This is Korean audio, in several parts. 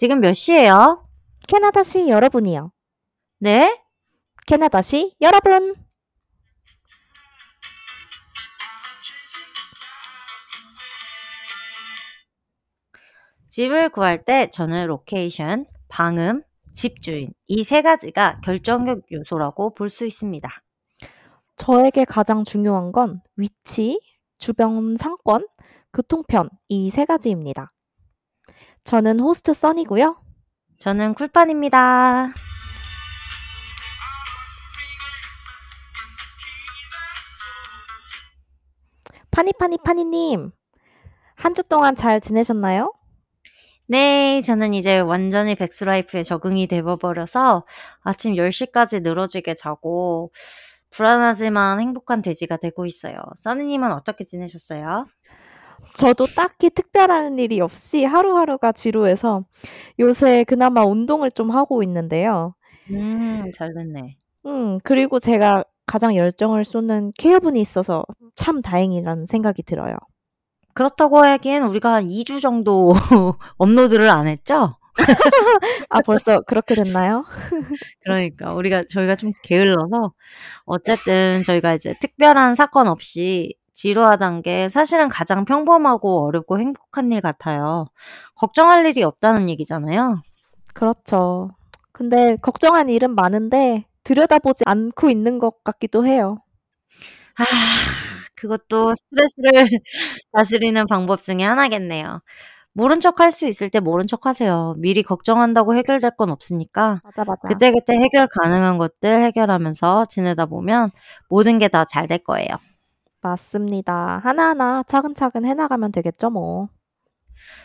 지금 몇 시예요? 캐나다시 여러분이요. 네? 캐나다시 여러분. 집을 구할 때 저는 location, 방음, 집주인 이 세 가지가 결정적 요소라고 볼 수 있습니다. 저에게 가장 중요한 건 위치, 주변 상권, 교통편 이 세 가지입니다. 저는 호스트 써니고요. 저는 쿨판입니다. 파니파니 파니님, 한 주 동안 잘 지내셨나요? 네, 저는 이제 완전히 백스라이프에 적응이 되어버려서 아침 10시까지 늘어지게 자고 불안하지만 행복한 돼지가 되고 있어요. 써니님은 어떻게 지내셨어요? 저도 딱히 특별한 일이 없이 하루하루가 지루해서 요새 그나마 운동을 좀 하고 있는데요. 음, 잘 됐네. 음, 그리고 제가 가장 열정을 쏟는 케어분이 있어서 참 다행이라는 생각이 들어요. 그렇다고 하기엔 우리가 한 2 주 정도 업로드를 안 했죠? 아, 벌써 그렇게 됐나요? 그러니까 우리가 저희가 좀 게을러서 어쨌든 저희가 이제 특별한 사건 없이 지루하단 게 사실은 가장 평범하고 어렵고 행복한 일 같아요. 걱정할 일이 없다는 얘기잖아요. 그렇죠. 근데 걱정한 일은 많은데 들여다보지 않고 있는 것 같기도 해요. 아, 그것도 스트레스를 다스리는 방법 중에 하나겠네요. 모른 척 할 수 있을 때 모른 척 하세요. 미리 걱정한다고 해결될 건 없으니까. 맞아, 맞아. 그때그때 해결 가능한 것들 해결하면서 지내다 보면 모든 게 다 잘 될 거예요. 맞습니다. 하나하나 차근차근 해나가면 되겠죠, 뭐.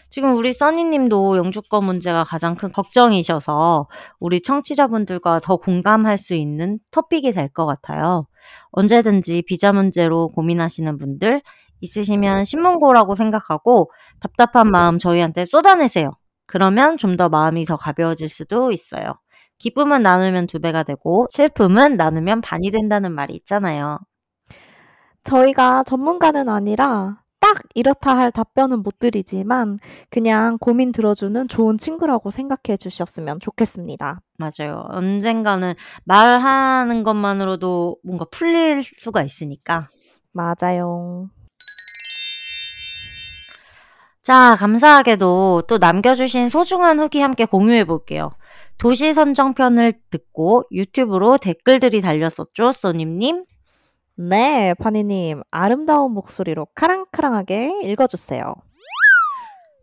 지금 우리 써니님도 영주권 문제가 가장 큰 걱정이셔서 우리 청취자분들과 더 공감할 수 있는 토픽이 될 것 같아요. 언제든지 비자 문제로 고민하시는 분들 있으시면 신문고라고 생각하고 답답한 마음 저희한테 쏟아내세요. 그러면 좀 더 마음이 더 가벼워질 수도 있어요. 기쁨은 나누면 두 배가 되고 슬픔은 나누면 반이 된다는 말이 있잖아요. 저희가 전문가는 아니라 딱 이렇다 할 답변은 못 드리지만 그냥 고민 들어주는 좋은 친구라고 생각해 주셨으면 좋겠습니다. 맞아요. 언젠가는 말하는 것만으로도 뭔가 풀릴 수가 있으니까. 맞아요. 자, 감사하게도 또 남겨주신 소중한 후기 함께 공유해 볼게요. 도시 선정편을 듣고 유튜브로 댓글들이 달렸었죠, 써님님? 네, 파니님. 아름다운 목소리로 카랑카랑하게 읽어주세요.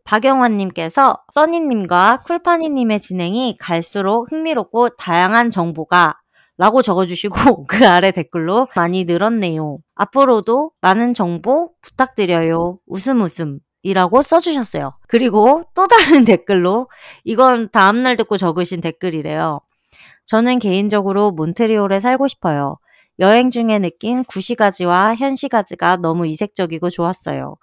박영환님께서 써니님과 쿨파니님의 진행이 갈수록 흥미롭고 다양한 정보가 라고 적어주시고 그 아래 댓글로 많이 늘었네요. 앞으로도 많은 정보 부탁드려요. 웃음 웃음. 이라고 써주셨어요. 그리고 또 다른 댓글로 이건 다음날 듣고 적으신 댓글이래요. 저는 개인적으로 몬트리올에 살고 싶어요. 여행 중에 느낀 구시가지와 현시가지가 너무 이색적이고 좋았어요.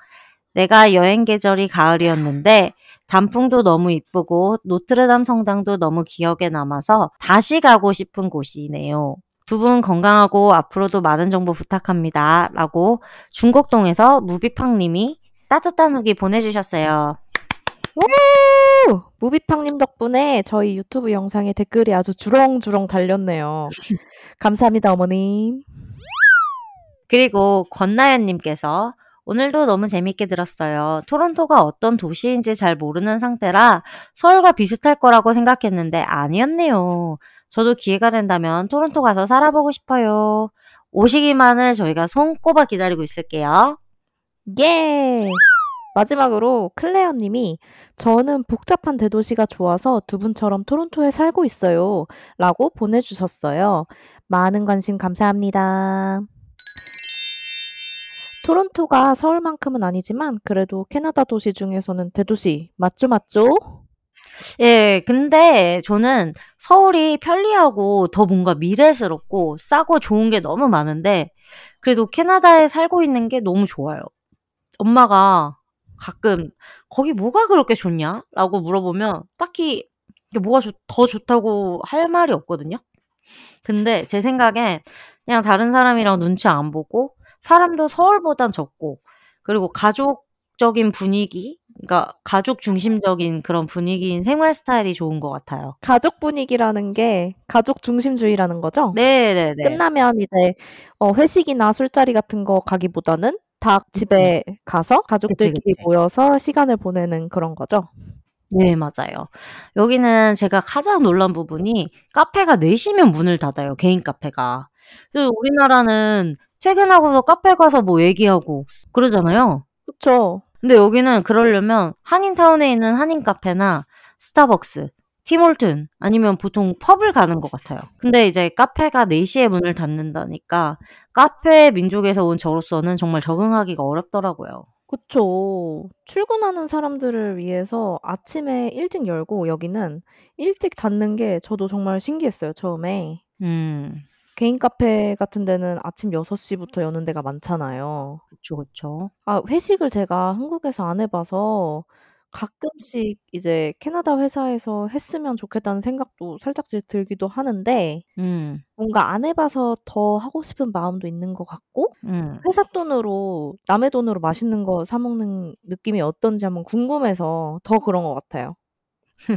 내가 여행 계절이 가을이었는데 단풍도 너무 이쁘고 노트르담 성당도 너무 기억에 남아서 다시 가고 싶은 곳이네요. 두 분 건강하고 앞으로도 많은 정보 부탁합니다. 라고 중곡동에서 무비팡님이 따뜻한 후기 보내주셨어요. 오! 무비팡님 덕분에 저희 유튜브 영상에 댓글이 아주 주렁주렁 달렸네요. 감사합니다, 어머님. 그리고 권나연님께서 오늘도 너무 재밌게 들었어요. 토론토가 어떤 도시인지 잘 모르는 상태라 서울과 비슷할 거라고 생각했는데 아니었네요. 저도 기회가 된다면 토론토 가서 살아보고 싶어요. 오시기만을 저희가 손꼽아 기다리고 있을게요. 예! 마지막으로 클레어 님이 저는 복잡한 대도시가 좋아서 두 분처럼 토론토에 살고 있어요. 라고 보내주셨어요. 많은 관심 감사합니다. 토론토가 서울만큼은 아니지만 그래도 캐나다 도시 중에서는 대도시 맞죠 맞죠? 예, 근데 저는 서울이 편리하고 더 뭔가 미래스럽고 싸고 좋은 게 너무 많은데 그래도 캐나다에 살고 있는 게 너무 좋아요. 엄마가 가끔 "거기 뭐가 그렇게 좋냐?" 라고 물어보면 딱히 뭐가 좋 더 좋다고 할 말이 없거든요. 근데 제 생각엔 그냥 다른 사람이랑 눈치 안 보고 사람도 서울보단 적고 그리고 가족적인 분위기 그러니까 가족 중심적인 그런 분위기인 생활 스타일이 좋은 것 같아요. 가족 분위기라는 게 가족 중심주의라는 거죠? 네네네. 끝나면 이제 어 회식이나 술자리 같은 거 가기보다는 다 집에 가서 가족들끼리 그치, 그치. 모여서 시간을 보내는 그런 거죠? 네 맞아요. 여기는 제가 가장 놀란 부분이 카페가 4시면 문을 닫아요, 개인 카페가. 그래서 우리나라는 퇴근하고서 카페 가서 뭐 얘기하고 그러잖아요. 그쵸. 근데 여기는 그러려면 한인타운에 있는 한인 카페나 스타벅스, 팀홀튼 아니면 보통 펍을 가는 것 같아요. 근데 이제 카페가 4시에 문을 닫는다니까 카페 민족에서 온 저로서는 정말 적응하기가 어렵더라고요. 그쵸. 출근하는 사람들을 위해서 아침에 일찍 열고 여기는 일찍 닫는 게 저도 정말 신기했어요, 처음에. 음. 개인 카페 같은 데는 아침 6 시부터 여는 데가 많잖아요. 그쵸, 그쵸. 아 회식을 제가 한국에서 안 해 봐서 가끔씩 이제 '캐나다 회사에서 했으면 좋겠다.'는 생각도 살짝씩 들기도 하는데 음. 뭔가 안 해 봐서 더 하고 싶은 마음도 있는 것 같고 음. 회사 돈으로 남의 돈으로 맛있는 거 사 먹는 느낌이 어떤지 한번 궁금해서 더 그런 것 같아요.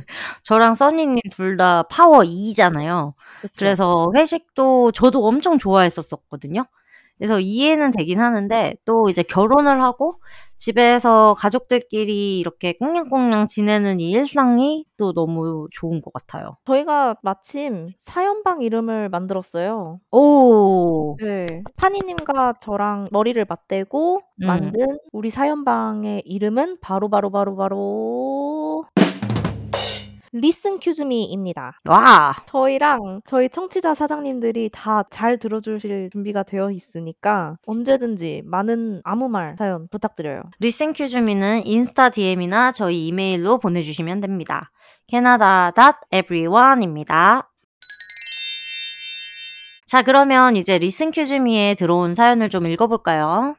저랑 써니 님 둘 다 파워 E잖아요. 그쵸. 그래서 회식도 저도 엄청 좋아했었었거든요. 그래서 이해는 되긴 하는데 또 이제 결혼을 하고 집에서 가족들끼리 이렇게 꽁냥꽁냥 지내는 이 일상이 또 너무 좋은 것 같아요. 저희가 마침 사연방 이름을 만들었어요. 오. 네. 파니님과 저랑 머리를 맞대고 음. 만든 우리 사연방의 이름은 바로 바로 바로 바로 Listen excuse me입니다. 와. 저희랑 저희 청취자 사장님들이 다 잘 들어 주실 준비가 되어 있으니까 언제든지 많은 아무 말 사연 부탁드려요. Listen excuse me는 인스타 DM이나 저희 이메일로 보내주시면 됩니다. canada.everyone입니다. 자, 그러면 이제 Listen excuse me에 들어온 사연을 좀 읽어볼까요?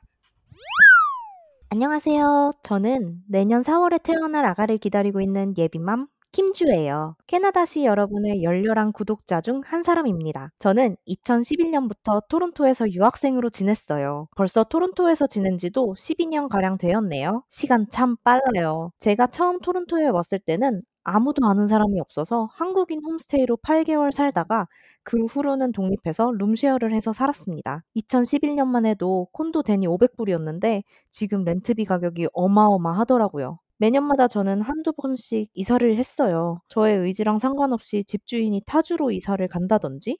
안녕하세요. 저는 내년 4월에 태어날 아가를 기다리고 있는 예비맘 김주예요. 캐나다시 여러분의 열렬한 구독자 중 한 사람입니다. 저는 2011년부터 토론토에서 유학생으로 지냈어요. 벌써 토론토에서 지낸 지도 12년 가량 되었네요. 시간 참 빨라요. 제가 처음 토론토에 왔을 때는 아무도 아는 사람이 없어서 한국인 홈스테이로 8개월 살다가 그 후로는 독립해서 룸쉐어를 해서 살았습니다. 2011년만 해도 콘도 대니 500불이었는데 지금 렌트비 가격이 어마어마하더라고요. 매년마다 저는 한두 번씩 이사를 했어요. 저의 의지랑 상관없이 집주인이 타주로 이사를 간다든지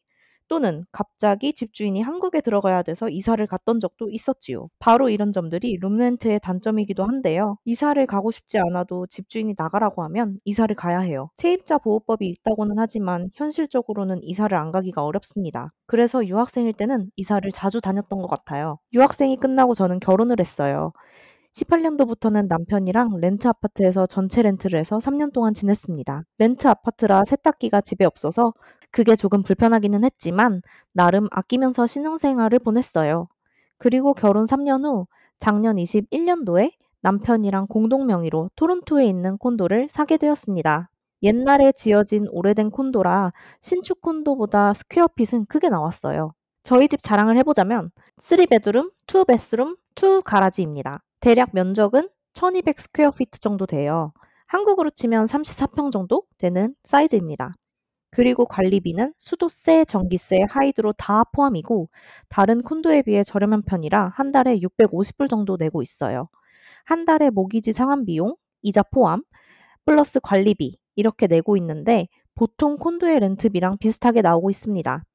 또는 갑자기 집주인이 한국에 들어가야 돼서 이사를 갔던 적도 있었지요. 바로 이런 점들이 룸렌트의 단점이기도 한데요. 이사를 가고 싶지 않아도 집주인이 나가라고 하면 이사를 가야 해요. 세입자 보호법이 있다고는 하지만 현실적으로는 이사를 안 가기가 어렵습니다. 그래서 유학생일 때는 이사를 자주 다녔던 것 같아요. 유학생이 끝나고 저는 결혼을 했어요. 18년도부터는 남편이랑 렌트 아파트에서 전체 렌트를 해서 3 년 동안 지냈습니다. 렌트 아파트라 세탁기가 집에 없어서 그게 조금 불편하기는 했지만 나름 아끼면서 신혼생활을 보냈어요. 그리고 결혼 3 년 후 작년 21 년도에 남편이랑 공동 명의로 토론토에 있는 콘도를 사게 되었습니다. 옛날에 지어진 오래된 콘도라 신축 콘도보다 square feet은 크게 나왔어요. 저희 집 자랑을 해보자면 3 bedroom, 2 bathroom, 2 garage입니다. 대략 면적은 1200 square feet 정도 돼요. 한국으로 치면 34평 정도 되는 사이즈입니다. 그리고 관리비는 수도세, 전기세, 하이드로 다 포함이고 다른 콘도에 비해 저렴한 편이라 한 달에 650불 정도 내고 있어요. 한 달에 모기지 상환 비용, 이자 포함, 플러스 관리비 이렇게 내고 있는데 보통 콘도의 렌트비랑 비슷하게 나오고 있습니다.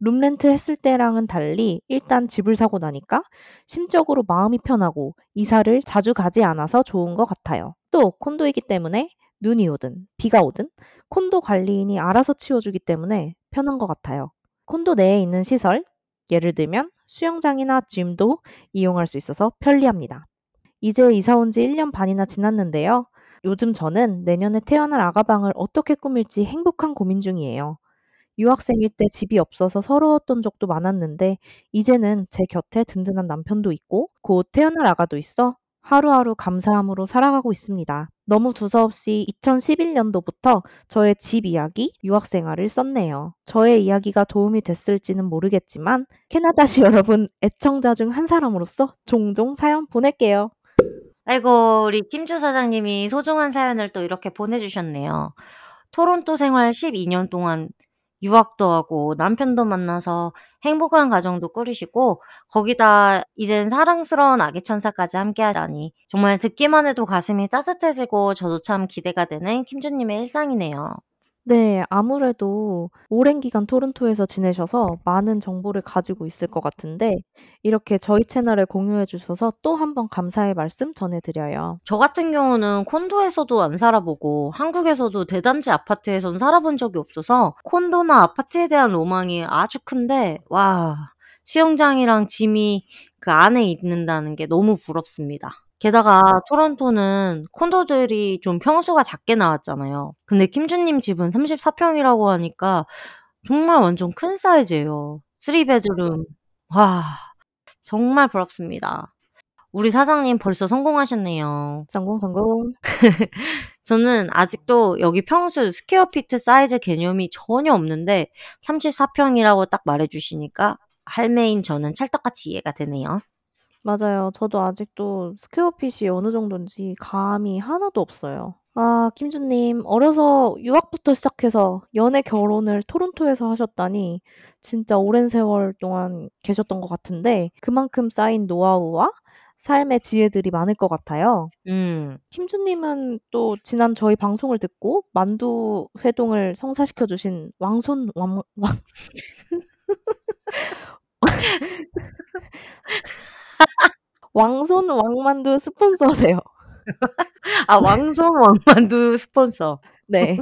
룸렌트 했을 때랑은 달리 일단 집을 사고 나니까 심적으로 마음이 편하고 이사를 자주 가지 않아서 좋은 것 같아요. 또 콘도이기 때문에 눈이 오든 비가 오든 콘도 관리인이 알아서 치워주기 때문에 편한 것 같아요. 콘도 내에 있는 시설, 예를 들면 수영장이나 짐도 이용할 수 있어서 편리합니다. 이제 이사 온 지 1년 반이나 지났는데요. 요즘 저는 내년에 태어날 아가방을 어떻게 꾸밀지 행복한 고민 중이에요. 유학생일 때 집이 없어서 서러웠던 적도 많았는데 이제는 제 곁에 든든한 남편도 있고 곧 태어날 아가도 있어 하루하루 감사함으로 살아가고 있습니다. 너무 두서없이 2011년도부터 저의 집 이야기, 유학 생활을 썼네요. 저의 이야기가 도움이 됐을지는 모르겠지만 캐나다시 여러분 애청자 중 한 사람으로서 종종 사연 보낼게요. 아이고 우리 김주 사장님이 소중한 사연을 또 이렇게 보내주셨네요. 토론토 생활 12년 동안 유학도 하고 남편도 만나서 행복한 가정도 꾸리시고 거기다 이젠 사랑스러운 아기 천사까지 함께 하다니 정말 듣기만 해도 가슴이 따뜻해지고 저도 참 기대가 되는 김주님의 일상이네요. 네. 아무래도 오랜 기간 토론토에서 지내셔서 많은 정보를 가지고 있을 것 같은데 이렇게 저희 채널에 공유해 주셔서 또한번 감사의 말씀 전해 드려요. 저 같은 경우는 콘도에서도 안 살아보고 한국에서도 대단지 아파트에선 살아본 적이 없어서 콘도나 아파트에 대한 로망이 아주 큰데 와 수영장이랑 짐이 그 안에 있는다는 게 너무 부럽습니다. 게다가 토론토는 콘도들이 좀 평수가 작게 나왔잖아요. 근데 김주님 집은 34평이라고 하니까 정말 완전 큰 사이즈예요. 3 bedroom. 와 정말 부럽습니다. 우리 사장님 벌써 성공하셨네요. 성공, 성공. 저는 아직도 여기 평수 square feet 사이즈 개념이 전혀 없는데 34평이라고 딱 말해주시니까 할매인 저는 찰떡같이 이해가 되네요. 맞아요. 저도 아직도 square feet이 어느 정도인지 감이 하나도 없어요. 아, 김주 님, 어려서 유학부터 시작해서 연애 결혼을 토론토에서 하셨다니 진짜 오랜 세월 동안 계셨던 것 같은데 그만큼 쌓인 노하우와 삶의 지혜들이 많을 것 같아요. 음. 김주 님은 또 지난 저희 방송을 듣고 만두 회동을 성사시켜 주신 왕손 왕, 왕 왕손 왕만두 스폰서세요. 아, 왕손 왕만두 스폰서. 네.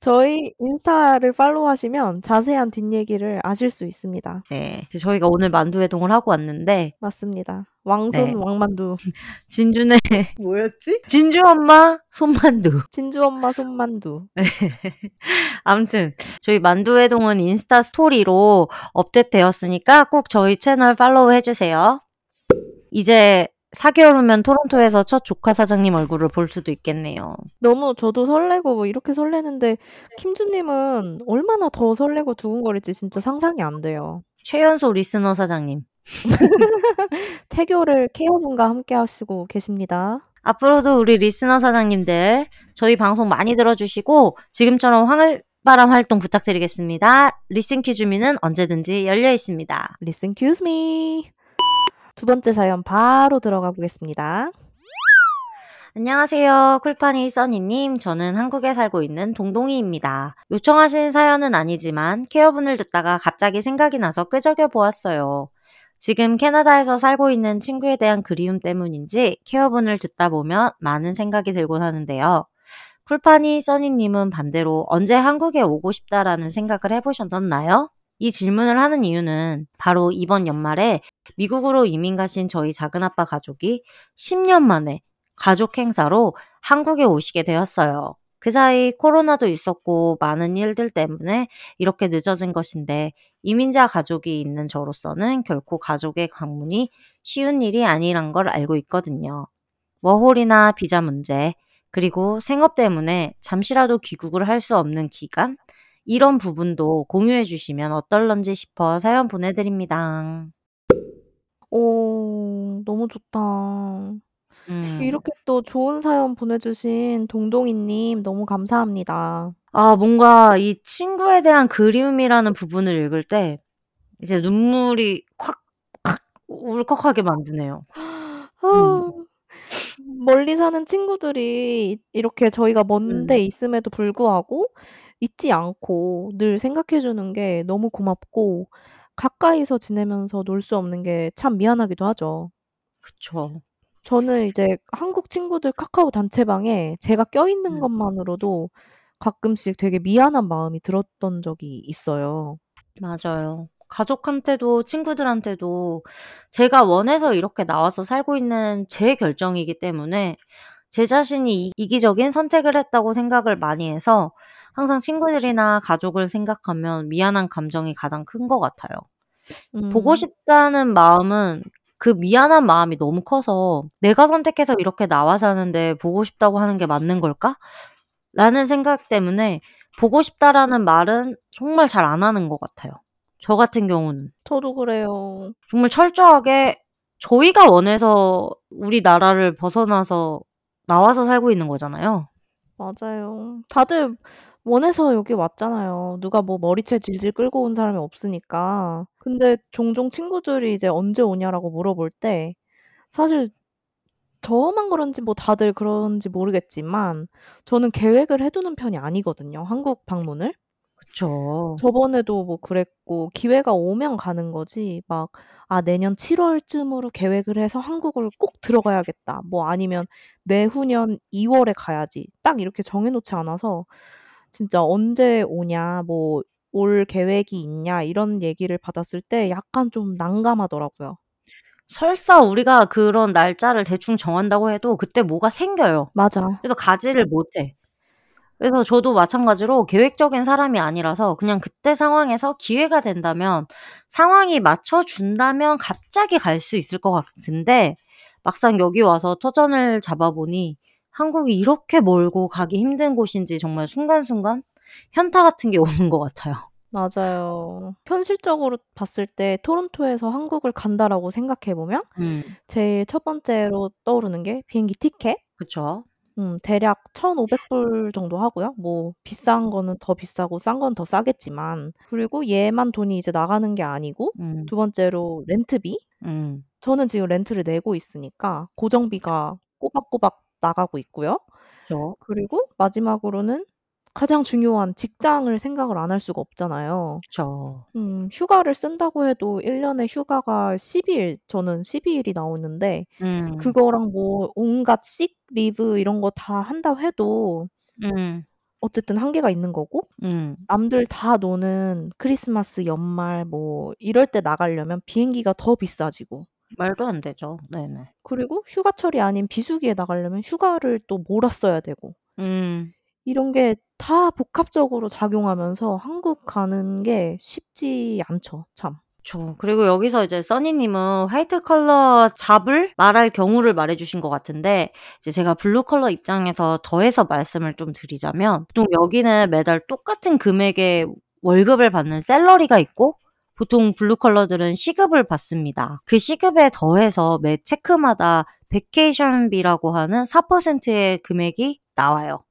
저희 인스타를 팔로우하시면 자세한 뒷얘기를 아실 수 있습니다. 네. 저희가 오늘 만두 회동을 하고 왔는데 맞습니다. 왕손 네. 왕만두. 진주네 뭐였지? 진주 엄마 손만두. 진주 엄마 손만두. 아무튼 저희 만두 회동은 인스타 스토리로 업데이트되었으니까 꼭 저희 채널 팔로우 해주세요. 이제 4개월 후면 토론토에서 첫 조카 사장님 얼굴을 볼 수도 있겠네요. 너무 저도 설레고 뭐 이렇게 설레는데 김주님은 얼마나 더 설레고 두근거릴지 진짜 상상이 안 돼요. 최연소 listener 사장님. 태교를 캐여분과 함께 하시고 계십니다. 앞으로도 우리 listener 사장님들 저희 방송 많이 들어주시고 지금처럼 활발한 활동 부탁드리겠습니다. Listen excuse me는 언제든지 열려 있습니다. Listen, excuse me. 두 번째 사연 바로 들어가 보겠습니다. 안녕하세요. 쿨파니 써니님. 저는 한국에 살고 있는 동동이입니다. 요청하신 사연은 아니지만 캐여분을 듣다가 갑자기 생각이 나서 끄적여 보았어요. 지금 캐나다에서 살고 있는 친구에 대한 그리움 때문인지 캐여분을 듣다 보면 많은 생각이 들곤 하는데요. 쿨파니 써니님은 반대로 언제 한국에 오고 싶다라는 생각을 해보셨나요? 이 질문을 하는 이유는 바로 이번 연말에 미국으로 이민 가신 저희 작은아빠 가족이 10년 만에 가족 행사로 한국에 오시게 되었어요. 그 사이 코로나도 있었고 많은 일들 때문에 이렇게 늦어진 것인데 이민자 가족이 있는 저로서는 결코 가족의 방문이 쉬운 일이 아니란 걸 알고 있거든요. 워홀이나 비자 문제, 그리고 생업 때문에 잠시라도 귀국을 할 수 없는 기간, 이런 부분도 공유해 주시면 어떨런지 싶어 사연 보내드립니다. 오, 너무 좋다. 음. 이렇게 또 좋은 사연 보내주신 동동이님 너무 감사합니다. 아, 뭔가 이 친구에 대한 그리움이라는 부분을 읽을 때 이제 눈물이 콱, 콱, 울컥하게 만드네요. 아, 음. 멀리 사는 친구들이 이렇게 저희가 먼데 음. 있음에도 불구하고 잊지 않고 늘 생각해 주는 게 너무 고맙고 가까이서 지내면서 놀 수 없는 게 참 미안하기도 하죠. 그쵸. 저는 이제 한국 친구들 카카오 단체방에 제가 껴있는 음. 것만으로도 가끔씩 되게 미안한 마음이 들었던 적이 있어요. 맞아요. 가족한테도 친구들한테도 제가 원해서 이렇게 나와서 살고 있는 제 결정이기 때문에 제 자신이 이 이기적인 선택을 했다고 생각을 많이 해서 항상 친구들이나 가족을 생각하면 미안한 감정이 가장 큰 것 같아요. 보고 음. 싶다는 마음은 그 미안한 마음이 너무 커서 '내가 선택해서 이렇게 나와 사는데 보고 싶다고 하는 게 맞는 걸까?' 라는 생각 때문에 보고 싶다라는 말은 정말 잘 안 하는 것 같아요. 저 같은 경우는. 저도 그래요. 정말 철저하게 저희가 원해서 우리나라를 벗어나서 나와서 살고 있는 거잖아요. 맞아요. 다들 원해서 여기 왔잖아요. 누가 뭐 머리채 질질 끌고 온 사람이 없으니까. 근데 종종 친구들이 이제 "언제 오냐?"라고 물어볼 때 사실 저만 그런지 뭐 다들 그런지 모르겠지만 저는 계획을 해 두는 편이 아니거든요, 한국 방문을. 그쵸. 저번에도 뭐 그랬고 기회가 오면 가는 거지 막 '아 내년 7 월쯤으로 계획을 해서 한국을 꼭 들어가야겠다.' 뭐 아니면 '내후년 2 월에 가야지.' 딱 이렇게 정해 놓지 않아서 진짜 "언제 오냐?" 뭐 "올 계획이 있냐?" 이런 얘기를 받았을 때 약간 좀 난감하더라고요. 설사 우리가 그런 날짜를 대충 정한다고 해도 그때 뭐가 생겨요. 맞아. 그래서 가지를 못해. 그래서 저도 마찬가지로 계획적인 사람이 아니라서 그냥 그때 상황에서 기회가 된다면 상황이 맞춰 준다면 갑자기 갈 수 있을 것 같은데 막상 여기 와서 터전을 잡아 보니 한국이 이렇게 멀고 가기 힘든 곳인지 정말 순간순간 현타 같은 게 오는 것 같아요. 맞아요. 현실적으로 봤을 때 '토론토에서 한국을 간다.'라고 생각해 보면 음. 제일 첫 번째로 떠오르는 게 비행기 티켓. 그쵸. 음 대략 1,500불 정도 하고요. 뭐 비싼 거는 더 비싸고 싼 건 더 싸겠지만 그리고 얘만 돈이 이제 나가는 게 아니고 음. 두 번째로 렌트비. 음. 저는 지금 렌트를 내고 있으니까 고정비가 꼬박꼬박 나가고 있고요. 그쵸. 그리고 마지막으로는 가장 중요한 직장을 생각을 안 할 수가 없잖아요. 그쵸. 음 휴가를 쓴다고 해도 1 년에 휴가가 12 일 저는 12 일이 나오는데 음. 그거랑 뭐 온갖 sick leave 이런 거 다 한다고 해도 음. 어쨌든 한계가 있는 거고 음. 남들 다 노는 크리스마스, 연말 뭐 이럴 때 나가려면 비행기가 더 비싸지고 말도 안 되죠. 네네. 그리고 휴가철이 아닌 비수기에 나가려면 휴가를 또 몰았어야 되고 음. 이런 게 다 복합적으로 작용하면서 한국 가는 게 쉽지 않죠, 참. 그쵸. 그리고 여기서 이제 써니 님은 white collar job을 말할 경우를 말해 주신 것 같은데 이제 제가 blue collar 입장에서 더해서 말씀을 좀 드리자면 보통 여기는 매달 똑같은 금액의 월급을 받는 salary가 있고 보통 blue collar들은 시급을 받습니다. 그 시급에 더해서 매 check마다 vacation비라고 하는 4%의 금액이 나와요.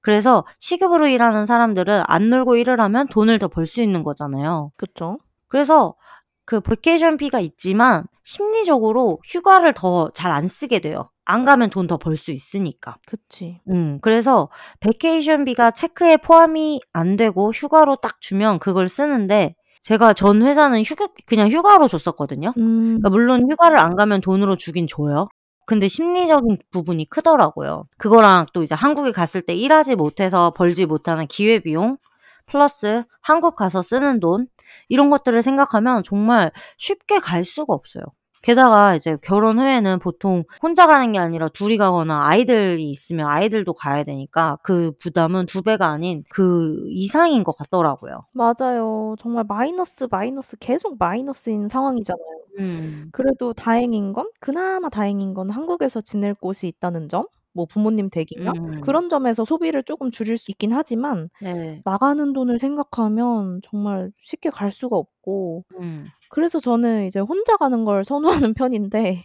그래서 시급으로 일하는 사람들은 안 놀고 일을 하면 돈을 더 벌 수 있는 거잖아요. 그쵸. 그래서 그 vacation 비가 있지만 심리적으로 휴가를 더 잘 안 쓰게 돼요. 안 가면 돈 더 벌 수 있으니까. 그치. 음 그래서 vacation 비가 check에 포함이 안 되고 휴가로 딱 주면 그걸 쓰는데 제가 전 회사는 휴가 그냥 휴가로 줬었거든요. 음. 그러니까 물론 휴가를 안 가면 돈으로 주긴 줘요. 근데 심리적인 부분이 크더라고요. 그거랑 또 이제 한국에 갔을 때 일하지 못해서 벌지 못하는 기회비용 플러스 한국 가서 쓰는 돈 이런 것들을 생각하면 정말 쉽게 갈 수가 없어요. 게다가 이제 결혼 후에는 보통 혼자 가는 게 아니라 둘이 가거나 아이들이 있으면 아이들도 가야 되니까 그 부담은 2 배가 아닌 그 이상인 것 같더라고요. 맞아요. 정말 마이너스, 마이너스 계속 마이너스인 상황이잖아요. 음. 그래도 다행인 건 그나마 다행인 건 한국에서 지낼 곳이 있다는 점. 뭐 부모님 댁이나 음. 그런 점에서 소비를 쪼금 줄일 수 있긴 하지만 네. 나가는 돈을 생각하면 정말 쉽게 갈 수가 없고 음. 그래서 저는 이제 혼자 가는 걸 선호하는 편인데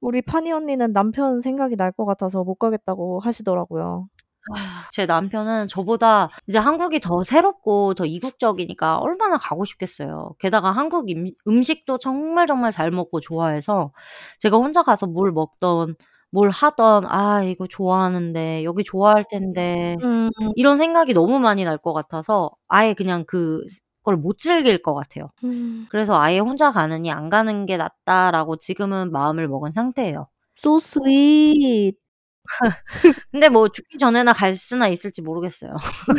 우리 파니 언니는 남편 생각이 날 것 같아서 못 가겠다고 하시더라고요. 아 제 남편은 저보다 이제 한국이 더 새롭고 더 이국적이니까 얼마나 가고 싶겠어요. 게다가 한국 임 음식도 정말 정말 잘 먹고 좋아해서 제가 혼자 가서 뭘 먹던 뭘 하던 '아 이거 좋아하는데 여기 좋아할 텐데.' 음. 이런 생각이 너무 많이 날 것 같아서 아예 그냥 그 걸 못 즐길 것 같아요. 음. 그래서 '아예 혼자 가느니 안 가는 게 낫다.'라고 지금은 마음을 먹은 상태예요. So sweet. 근데 뭐 죽기 전에나 갈 수나 있을지 모르겠어요.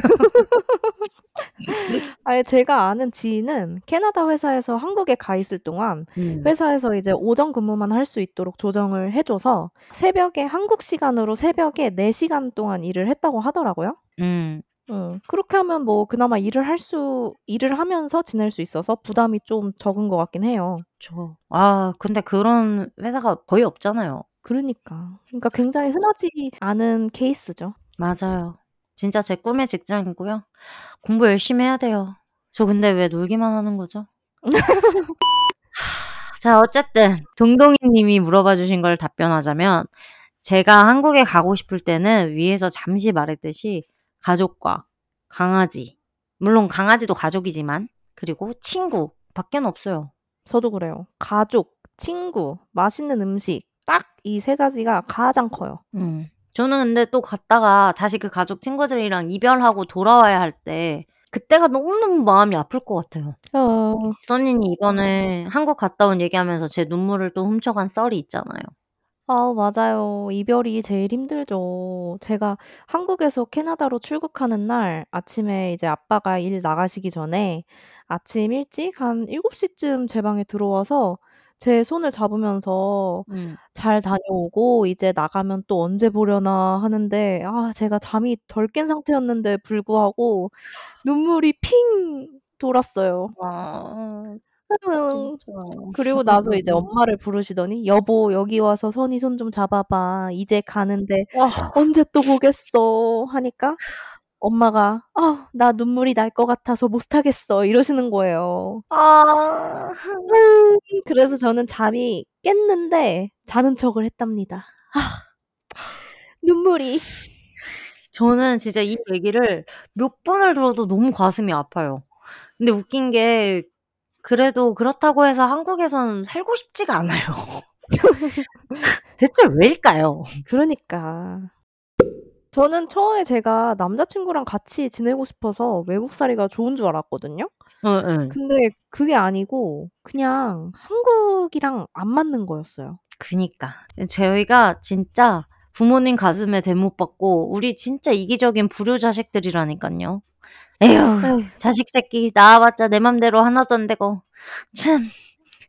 아니 제가 아는 지인은 캐나다 회사에서 한국에 가 있을 동안 음. 회사에서 이제 오전 근무만 할 수 있도록 조정을 해 줘서 새벽에 한국 시간으로 새벽에 4 시간 동안 일을 했다고 하더라고요. 음. 음. 그렇게 하면 뭐 그나마 일을 할 수 일을 하면서 지낼 수 있어서 부담이 좀 적은 것 같긴 해요. 그쵸. 아 근데 그런 회사가 거의 없잖아요. 그러니까. 그러니까 굉장히 흔하지 않은 케이스죠. 맞아요. 진짜 제 꿈의 직장이고요. 공부 열심히 해야 돼요. 저 근데 왜 놀기만 하는 거죠? 자, 어쨌든 동동이 님이 물어봐 주신 걸 답변하자면 제가 한국에 가고 싶을 때는 위에서 잠시 말했듯이 가족과 강아지, 물론 강아지도 가족이지만 그리고 친구 밖엔 없어요. 저도 그래요. 가족, 친구, 맛있는 음식 딱 이 세 가지가 가장 커요. 음. 저는 근데 또 갔다가 다시 그 가족 친구들이랑 이별하고 돌아와야 할 때 그때가 너무너무 마음이 아플 것 같아요. 어. 써니님 이번에 한국 갔다 온 얘기하면서 제 눈물을 또 훔쳐간 썰이 있잖아요. 아 맞아요. 이별이 제일 힘들죠. 제가 한국에서 캐나다로 출국하는 날 아침에 이제 아빠가 일 나가시기 전에 아침 일찍 한 7 시쯤 제 방에 들어와서 제 손을 잡으면서 음. "잘 다녀오고 이제 나가면 또 언제 보려나." 하는데 아 제가 잠이 덜 깬 상태였는데 불구하고 눈물이 핑 돌았어요. 아. 진짜. 그리고 나서 이제 엄마를 부르시더니 "여보 여기 와서 선이 손좀 잡아 봐. 이제 가는데 와. 언제 또 보겠어." 하니까 엄마가 "아 나 눈물이 날 것 같아서 못 하겠어." 이러시는 거예요. 아. 음 그래서 저는 잠이 깼는데 자는 척을 했답니다. 아. 눈물이. 저는 진짜 이 얘기를 몇 번을 들어도 너무 가슴이 아파요. 근데 웃긴 게 그래도 그렇다고 해서 한국에서는 살고 싶지가 않아요. 대체 왜일까요? 그러니까. 저는 처음에 제가 남자친구랑 같이 지내고 싶어서 외국살이가 좋은 줄 알았거든요. 예예. 근데 그게 아니고 그냥 한국이랑 안 맞는 거였어요. 그니까. 저희가 진짜 부모님 가슴에 대못 박고 우리 진짜 이기적인 불효 자식들이라니깐요. 에휴 에휴. 자식 새끼 낳아봤자 내 맘대로 하나도 안 되고 참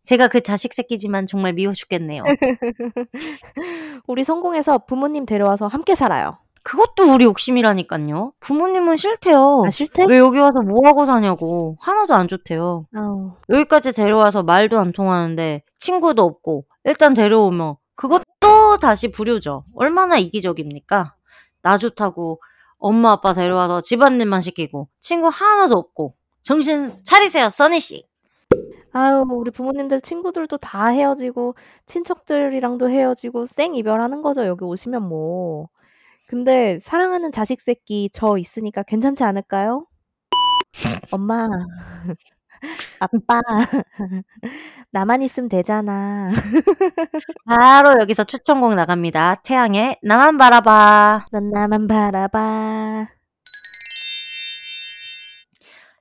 제가 그 자식 새끼지만 정말 미워 죽겠네요. 우리 성공해서 부모님 데려와서 함께 살아요. 그것도 우리 욕심이라니깐요. 부모님은 싫대요. 아 싫대? 왜 여기 와서 뭐 하고 사냐고. 하나도 안 좋대요. 아우. 여기까지 데려와서 말도 안 통하는데 친구도 없고 일단 데려오면 그것도 다시 불효죠. 얼마나 이기적입니까? 나 좋다고 엄마 아빠 데려와서 집안일만 시키고 친구 하나도 없고 정신 차리세요 써니 씨. 아유 우리 부모님들 친구들도 다 헤어지고 친척들이랑도 헤어지고 생 이별하는 거죠 여기 오시면 뭐. 근데 사랑하는 자식 새끼 저 있으니까 괜찮지 않을까요? 엄마. 아빠. 나만 있으면 되잖아. 바로 여기서 추천곡 나갑니다. 태양의 나만 바라봐. 넌 나만 바라봐.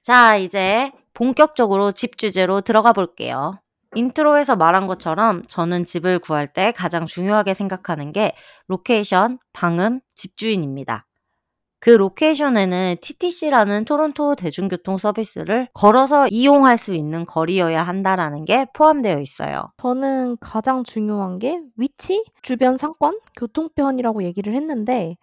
자, 이제 본격적으로 집 주제로 들어가 볼게요. intro에서 말한 것처럼 저는 집을 구할 때 가장 중요하게 생각하는 게 location, 방음, 집주인입니다. 그 location에는 TTC라는 토론토 대중교통 서비스를 걸어서 이용할 수 있는 거리여야 한다라는 게 포함되어 있어요. 저는 가장 중요한 게 위치, 주변 상권, 교통편이라고 얘기를 했는데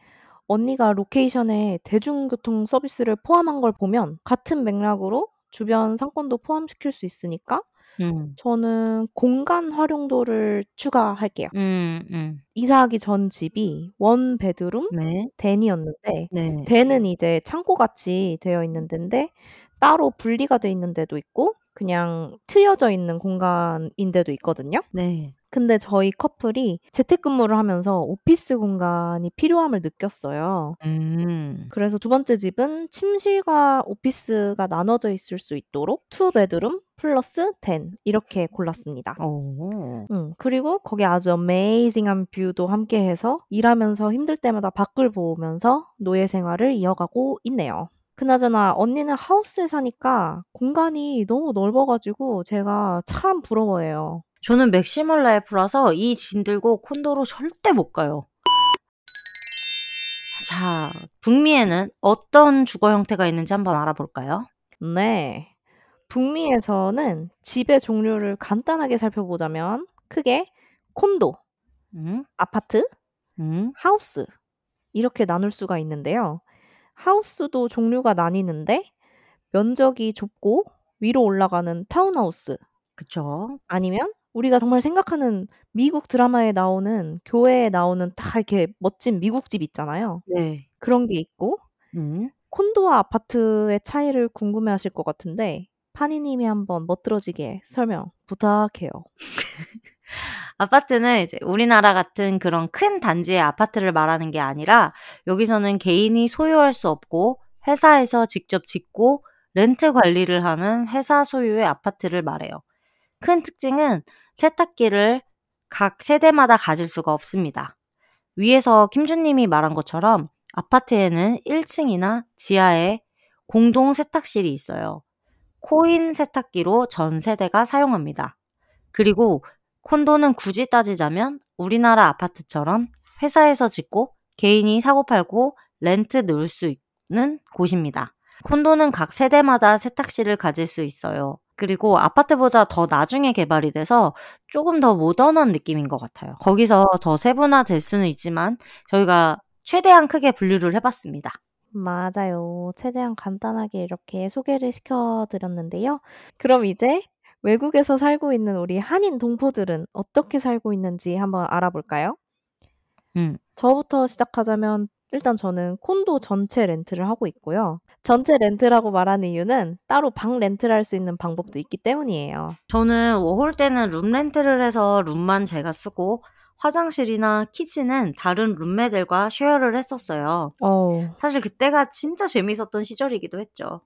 언니가 location에 대중교통 서비스를 포함한 걸 보면 같은 맥락으로 주변 상권도 포함시킬 수 있으니까 음. 저는 공간 활용도를 추가할게요. 음, 음. 이사하기 전 집이 one bedroom 네. den이었는데 네. den은 이제 창고 같이 되어 있는 데인데 따로 분리가 돼 있는 데도 있고 그냥 트여져 있는 공간인 데도 있거든요. 네. 근데 저희 커플이 재택근무를 하면서 office 공간이 필요함을 느꼈어요. 음. 그래서 두 번째 집은 침실과 office가 나눠져 있을 수 있도록 two bedroom plus den 이렇게 골랐습니다. 오. 음 그리고 거기에 아주 amazing한 view도 함께해서 일하면서 힘들 때마다 밖을 보면서 노예 생활을 이어가고 있네요. 그나저나 언니는 house에 사니까 공간이 너무 넓어 가지고 제가 참 부러워해요. 저는 maximal life라서 이 짐 들고 콘도로 절대 못 가요. 자, 북미에는 어떤 주거 형태가 있는지 한번 알아볼까요? 네. 북미에서는 집의 종류를 간단하게 살펴보자면 크게 콘도, 음, 아파트, 음, 하우스 이렇게 나눌 수가 있는데요. 하우스도 종류가 나뉘는데 면적이 좁고 위로 올라가는 타운하우스 그쵸. 아니면 우리가 정말 생각하는 미국 드라마에 나오는 교회에 나오는 딱 이렇게 멋진 미국 집 있잖아요. 네. 그런 게 있고 음, 콘도와 아파트의 차이를 궁금해하실 것 같은데 파니 님이 한번 멋들어지게 설명 부탁해요. 아파트는 이제 우리나라 같은 그런 큰 단지의 아파트를 말하는 게 아니라 여기서는 개인이 소유할 수 없고 회사에서 직접 짓고 렌트 관리를 하는 회사 소유의 아파트를 말해요. 큰 특징은 세탁기를 각 세대마다 가질 수가 없습니다. 위에서 김준님이 말한 것처럼 아파트에는 1층이나 지하에 공동 세탁실이 있어요. 코인 세탁기로 전 세대가 사용합니다. 그리고 콘도는 굳이 따지자면 우리나라 아파트처럼 회사에서 짓고 개인이 사고 팔고 렌트 놓을 수 있는 곳입니다. 콘도는 각 세대마다 세탁실을 가질 수 있어요. 그리고 아파트보다 더 나중에 개발이 돼서 조금 더 모던한 느낌인 것 같아요. 거기서 더 세분화 될 수는 있지만 저희가 최대한 크게 분류를 해봤습니다. 맞아요. 최대한 간단하게 이렇게 소개를 시켜드렸는데요. 그럼 이제 외국에서 살고 있는 우리 한인 동포들은 어떻게 살고 있는지 한번 알아볼까요? 음. 저부터 시작하자면 일단 저는 콘도 전체 렌트를 하고 있고요. 전체 렌트라고 말하는 이유는 따로 방 렌트를 할수 있는 방법도 있기 때문이에요. 저는 워홀 때는 룸 렌트를 해서 룸만 제가 쓰고 화장실이나 키친은 다른 룸메들과 쉐어를 했었어요. 어우. 사실 그때가 진짜 재밌었던 시절이기도 했죠.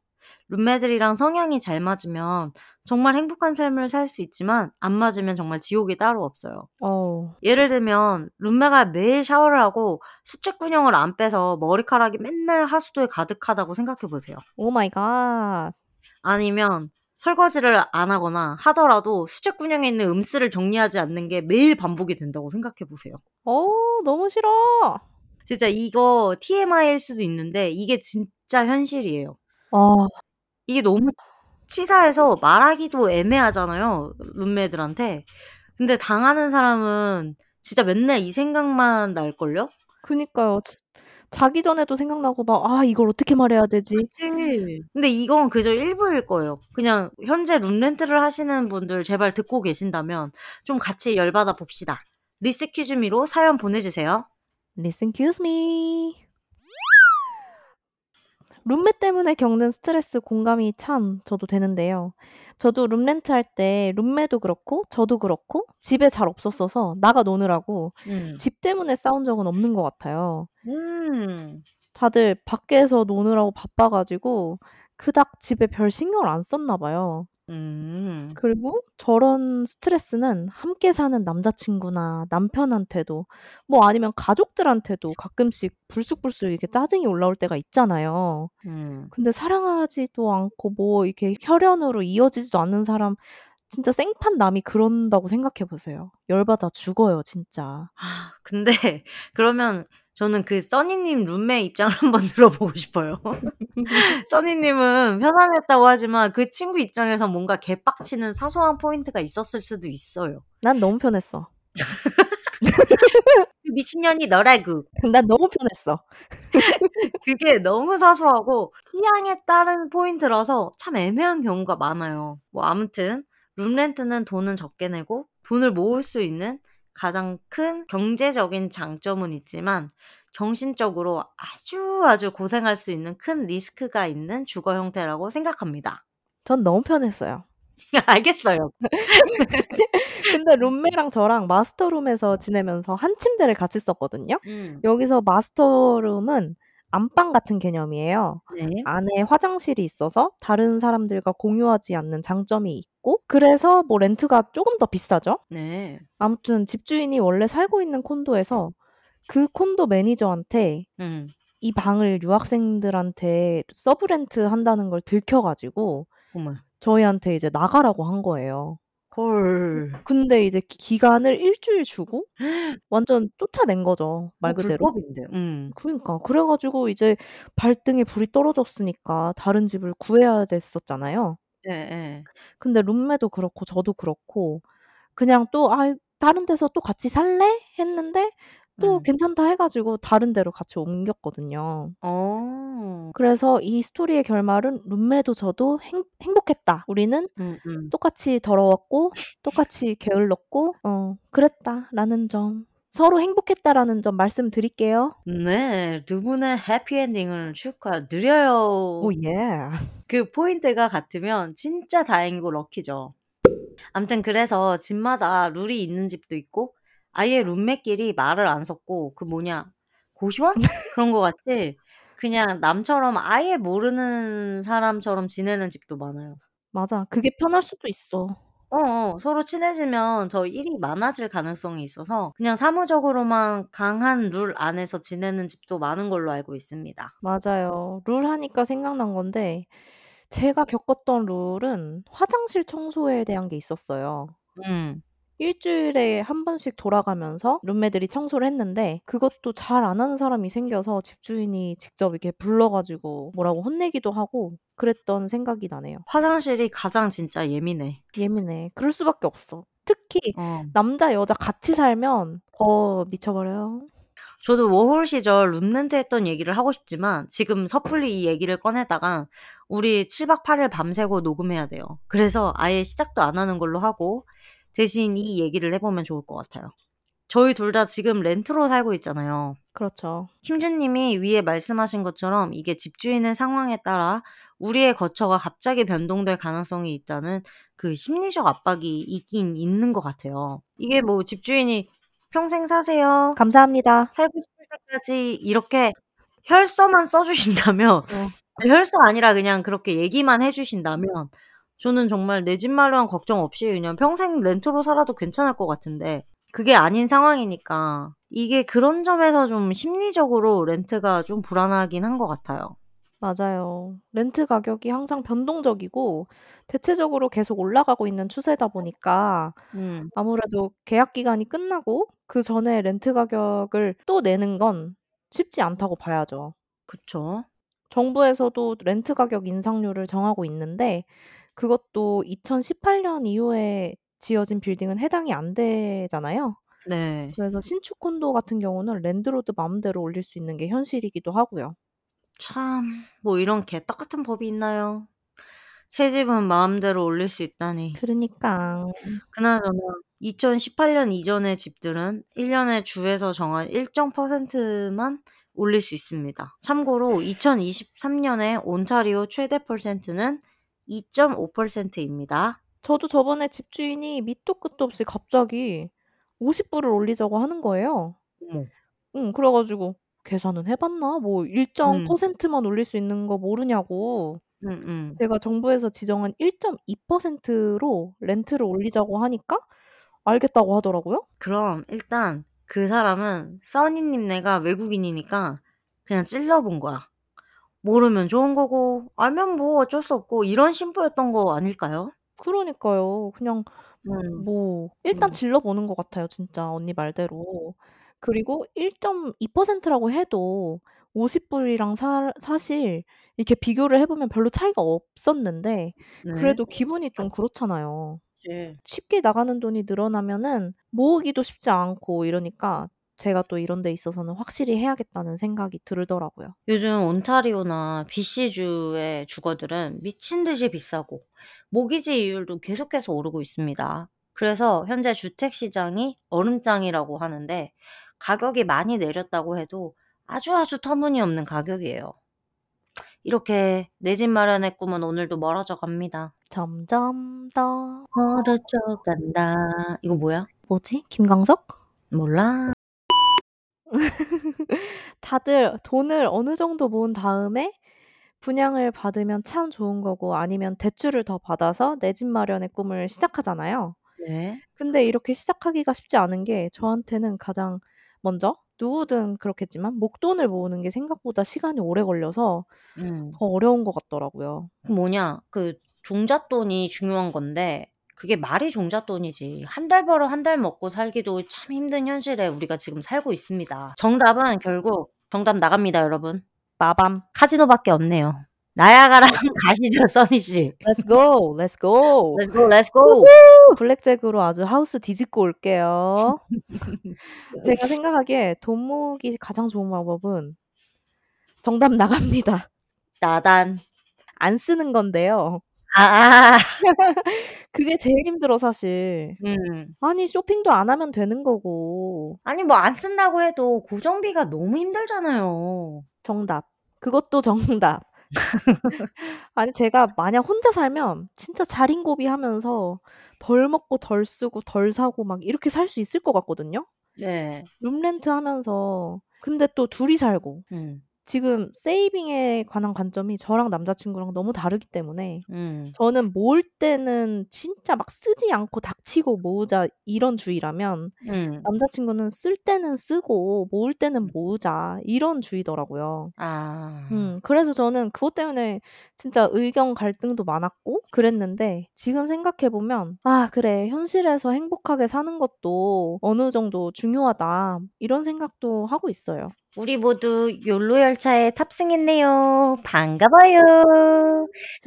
룸메들이랑 성향이 잘 맞으면 정말 행복한 삶을 살 수 있지만 안 맞으면 정말 지옥이 따로 없어요. 어우. 예를 들면 룸메가 매일 샤워를 하고 수채구녕을 안 빼서 머리카락이 맨날 하수도에 가득하다고 생각해 보세요. oh my god. 아니면 설거지를 안 하거나 하더라도 수채구녕에 있는 음쓰를 정리하지 않는 게 매일 반복이 된다고 생각해 보세요. 어, 너무 싫어. 진짜 이거 TMI일 수도 있는데 이게 진짜 현실이에요. 아, 이게 너무 치사해서 말하기도 애매하잖아요. 룸메들한테. 근데 당하는 사람은 진짜 맨날 이 생각만 날걸요? 그니까요. 자- 자기 전에도 생각나고 막, 아, 이걸 어떻게 말해야 되지? 그치. 근데 이건 그저 일부일 거예요. 그냥 현재 룸렌트를 하시는 분들 제발 듣고 계신다면 좀 같이 열받아 봅시다. 리스키즈미로 사연 보내주세요. Listen, excuse me. 룸메 때문에 겪는 스트레스 공감이 참 저도 되는데요. 저도 룸렌트 할 때 룸메도 그렇고 저도 그렇고 집에 잘 없었어서 나가 노느라고 음. 집 때문에 싸운 적은 없는 것 같아요. 음. 다들 밖에서 노느라고 바빠 가지고 그닥 집에 별 신경을 안 썼나 봐요. 음. 그리고 저런 스트레스는 함께 사는 남자친구나 남편한테도 뭐 아니면 가족들한테도 가끔씩 불쑥불쑥 이렇게 짜증이 올라올 때가 있잖아요. 음. 근데 사랑하지도 않고 뭐 이렇게 혈연으로 이어지지도 않는 사람 진짜 생판 남이 그런다고 생각해 보세요. 열받아 죽어요, 진짜. 아, 근데 그러면 저는 그 써니님 룸메 입장을 한번 들어보고 싶어요. 써니님은 편안했다고 하지만 그 친구 입장에서 뭔가 개빡치는 사소한 포인트가 있었을 수도 있어요. 난 너무 편했어. 그 미친년이 너라구. 난 너무 편했어. 그게 너무 사소하고 취향에 따른 포인트라서 참 애매한 경우가 많아요. 뭐 아무튼 룸렌트는 돈은 적게 내고 돈을 모을 수 있는 가장 큰 경제적인 장점은 있지만 정신적으로 아주 아주 고생할 수 있는 큰 리스크가 있는 주거 형태라고 생각합니다. 전 너무 편했어요. 알겠어요. 근데 룸메랑 저랑 마스터룸에서 지내면서 한 침대를 같이 썼거든요. 음. 여기서 마스터룸은 안방 같은 개념이에요. 네. 안에 화장실이 있어서 다른 사람들과 공유하지 않는 장점이 있고 그래서 뭐 렌트가 조금 더 비싸죠. 네. 아무튼 집주인이 원래 살고 있는 콘도에서 그 콘도 매니저한테 음. 이 방을 유학생들한테 sub rent 한다는 걸 들켜 가지고 어머. 저희한테 이제 나가라고 한 거예요. 헐. 근데 이제 기- 기간을 일주일 주고 완전 쫓아낸 거죠. 말 어, 그대로. 불법인데. 음. 그러니까 그래 가지고 이제 발등에 불이 떨어졌으니까 다른 집을 구해야 됐었잖아요. 예, 예. 근데 룸메도 그렇고 저도 그렇고 그냥 또 아, 다른 데서 또 같이 살래? 했는데 또 음. 괜찮다 해 가지고 다른 데로 같이 옮겼거든요. 어. 그래서 이 스토리의 결말은 룸메도 저도 행, 행복했다. 우리는 음, 음. 똑같이 더러웠고 똑같이 게을렀고 어 그랬다라는 점. 서로 행복했다라는 점 말씀드릴게요. 네. 두 분의 해피 엔딩을 축하드려요. 오 예. 그 포인트가 같으면 진짜 다행이고 럭키죠. 암튼 그래서 집마다 룰이 있는 집도 있고 아예 룸메끼리 말을 안 섞고 그 뭐냐 고시원? 그런 거 같이 그냥 남처럼 아예 모르는 사람처럼 지내는 집도 많아요. 맞아. 그게 편할 수도 있어. 어어. 서로 친해지면 더 일이 많아질 가능성이 있어서 그냥 사무적으로만 강한 룰 안에서 지내는 집도 많은 걸로 알고 있습니다. 맞아요. 룰 하니까 생각난 건데 제가 겪었던 룰은 화장실 청소에 대한 게 있었어요. 음. 1 주일에 1 번씩 돌아가면서 룸메들이 청소를 했는데 그것도 잘 안 하는 사람이 생겨서 집주인이 직접 이렇게 불러 가지고 뭐라고 혼내기도 하고 그랬던 생각이 나네요. 화장실이 가장 진짜 예민해. 예민해. 그럴 수밖에 없어. 특히 어. 남자 여자 같이 살면 더 미쳐버려요. 저도 워홀 시절 룸렌트 했던 얘기를 하고 싶지만 지금 섣불리 이 얘기를 꺼내다가 우리 7 박 8 일 밤새고 녹음해야 돼요. 그래서 아예 시작도 안 하는 걸로 하고 대신 이 얘기를 해 보면 좋을 것 같아요. 저희 둘 다 지금 렌트로 살고 있잖아요. 그렇죠. 킴준 님이 위에 말씀하신 것처럼 이게 집주인의 상황에 따라 우리의 거처가 갑자기 변동될 가능성이 있다는 그 심리적 압박이 있긴 있는 것 같아요. 이게 뭐 집주인이 "평생 사세요. 감사합니다. 살고 싶을 때까지." 이렇게 혈서만 써 주신다면 어. 혈서 아니라 그냥 그렇게 얘기만 해 주신다면 저는 정말 내 집 마련 걱정 없이 그냥 평생 렌트로 살아도 괜찮을 것 같은데 그게 아닌 상황이니까 이게 그런 점에서 좀 심리적으로 렌트가 좀 불안하긴 한 것 같아요. 맞아요. 렌트 가격이 항상 변동적이고 대체적으로 계속 올라가고 있는 추세다 보니까 음. 아무래도 계약 기간이 끝나고 그 전에 렌트 가격을 또 내는 건 쉽지 않다고 봐야죠. 그쵸. 정부에서도 렌트 가격 인상률을 정하고 있는데 그것도 2018년 이후에 지어진 빌딩은 해당이 안 되잖아요. 네. 그래서 신축 콘도 같은 경우는 landlord 마음대로 올릴 수 있는 게 현실이기도 하고요. 참 뭐 이런 개떡 같은 법이 있나요? 새 집은 마음대로 올릴 수 있다니. 그러니까. 그나저나 2018년 이전의 집들은 1 년에 주에서 정한 일정 퍼센트만 올릴 수 있습니다. 참고로 2023년에 온타리오 최대 퍼센트는 2.5%입니다. 저도 저번에 집주인이 밑도 끝도 없이 갑자기 50불을 올리자고 하는 거예요. 어머. 응. 그래 가지고 계산은 해 봤나? 뭐 일정 음. 퍼센트만 올릴 수 있는 거 모르냐고 음음. 제가 정부에서 지정한 1.2%로 렌트를 올리자고 하니까 알겠다고 하더라고요. 그럼 일단 그 사람은 써니 님네가 외국인이니까 그냥 찔러 본 거야. 모르면 좋은 거고 알면 뭐 어쩔 수 없고 이런 심보였던 거 아닐까요? 그러니까요. 그냥 음. 뭐 일단 음. 질러 보는 것 같아요 진짜 언니 말대로. 그리고 1.2%라고 해도 50 불이랑 사 사실 이렇게 비교를 해 보면 별로 차이가 없었는데 네. 그래도 기분이 좀 그렇잖아요. 그치. 쉽게 나가는 돈이 늘어나면은 모으기도 쉽지 않고 이러니까 제가 또 이런 데 있어서는 확실히 해야겠다는 생각이 들더라고요. 요즘 온타리오나 BC주의 주거들은 미친 듯이 비싸고 모기지 이율도 계속해서 오르고 있습니다. 그래서 현재 주택 시장이 얼음장이라고 하는데 가격이 많이 내렸다고 해도 아주 아주 터무니없는 가격이에요. 이렇게 내 집 마련의 꿈은 오늘도 멀어져 갑니다. 점점 더 멀어져 간다. 이거 뭐야? 뭐지? 김광석? 몰라. 다들 돈을 어느 정도 모은 다음에 분양을 받으면 참 좋은 거고 아니면 대출을 더 받아서 내 집 마련의 꿈을 시작하잖아요. 네. 근데 이렇게 시작하기가 쉽지 않은 게 저한테는 가장 먼저 누구든 그렇겠지만 목돈을 모으는 게 생각보다 시간이 오래 걸려서 음. 더 어려운 것 같더라고요. 그 뭐냐 그 종잣돈이 중요한 건데 그게 말이 종잣돈이지. 한 달 벌어 한 달 먹고 살기도 참 힘든 현실에 우리가 지금 살고 있습니다. 정답은 결국 정답 나갑니다 여러분. 마밤. 카지노밖에 없네요. 나야가라 가시죠 써니 씨. Let's go. Let's go. Let's go. Let's go. 블랙잭으로 아주 하우스 뒤집고 올게요. 제가 생각하기에 돈 모으기 가장 좋은 방법은 정답 나갑니다. 나단. 안 쓰는 건데요. 아아. 그게 제일 힘들어 사실. 음. 아니 쇼핑도 안 하면 되는 거고. 아니 뭐 안 쓴다고 해도 고정비가 너무 힘들잖아요. 정답. 그것도 정답. 아니 제가 만약 혼자 살면 진짜 자린고비하면서 덜 먹고 덜 쓰고 덜 사고 막 이렇게 살 수 있을 것 같거든요. 네. 룸렌트 하면서 근데 또 둘이 살고 음. 지금 세이빙에 관한 관점이 저랑 남자 친구랑 너무 다르기 때문에 음. 저는 모을 때는 진짜 막 쓰지 않고 닥치고 모으자 이런 주의라면 음. 남자 친구는 쓸 때는 쓰고 모을 때는 모으자 이런 주의더라고요. 아. 음 그래서 저는 그것 때문에 진짜 의견 갈등도 많았고 그랬는데 지금 생각해 보면 '아 그래. 현실에서 행복하게 사는 것도 어느 정도 중요하다.' 이런 생각도 하고 있어요. 우리 모두 욜로 열차에 탑승했네요. 반가워요.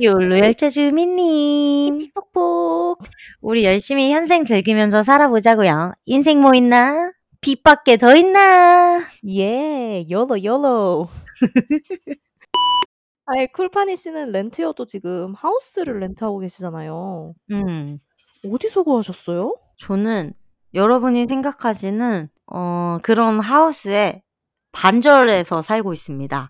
욜로 열차 주민님. 칙칙폭폭. 우리 열심히 현생 즐기면서 살아보자고요. 인생 뭐 있나? 빚밖에 더 있나? 예. YOLO YOLO. 아이 쿨파니 씨는 렌트여도 지금 하우스를 렌트하고 계시잖아요. 음. 어디서 구하셨어요? 저는 여러분이 생각하시는 어 그런 하우스에 반절에서 살고 있습니다.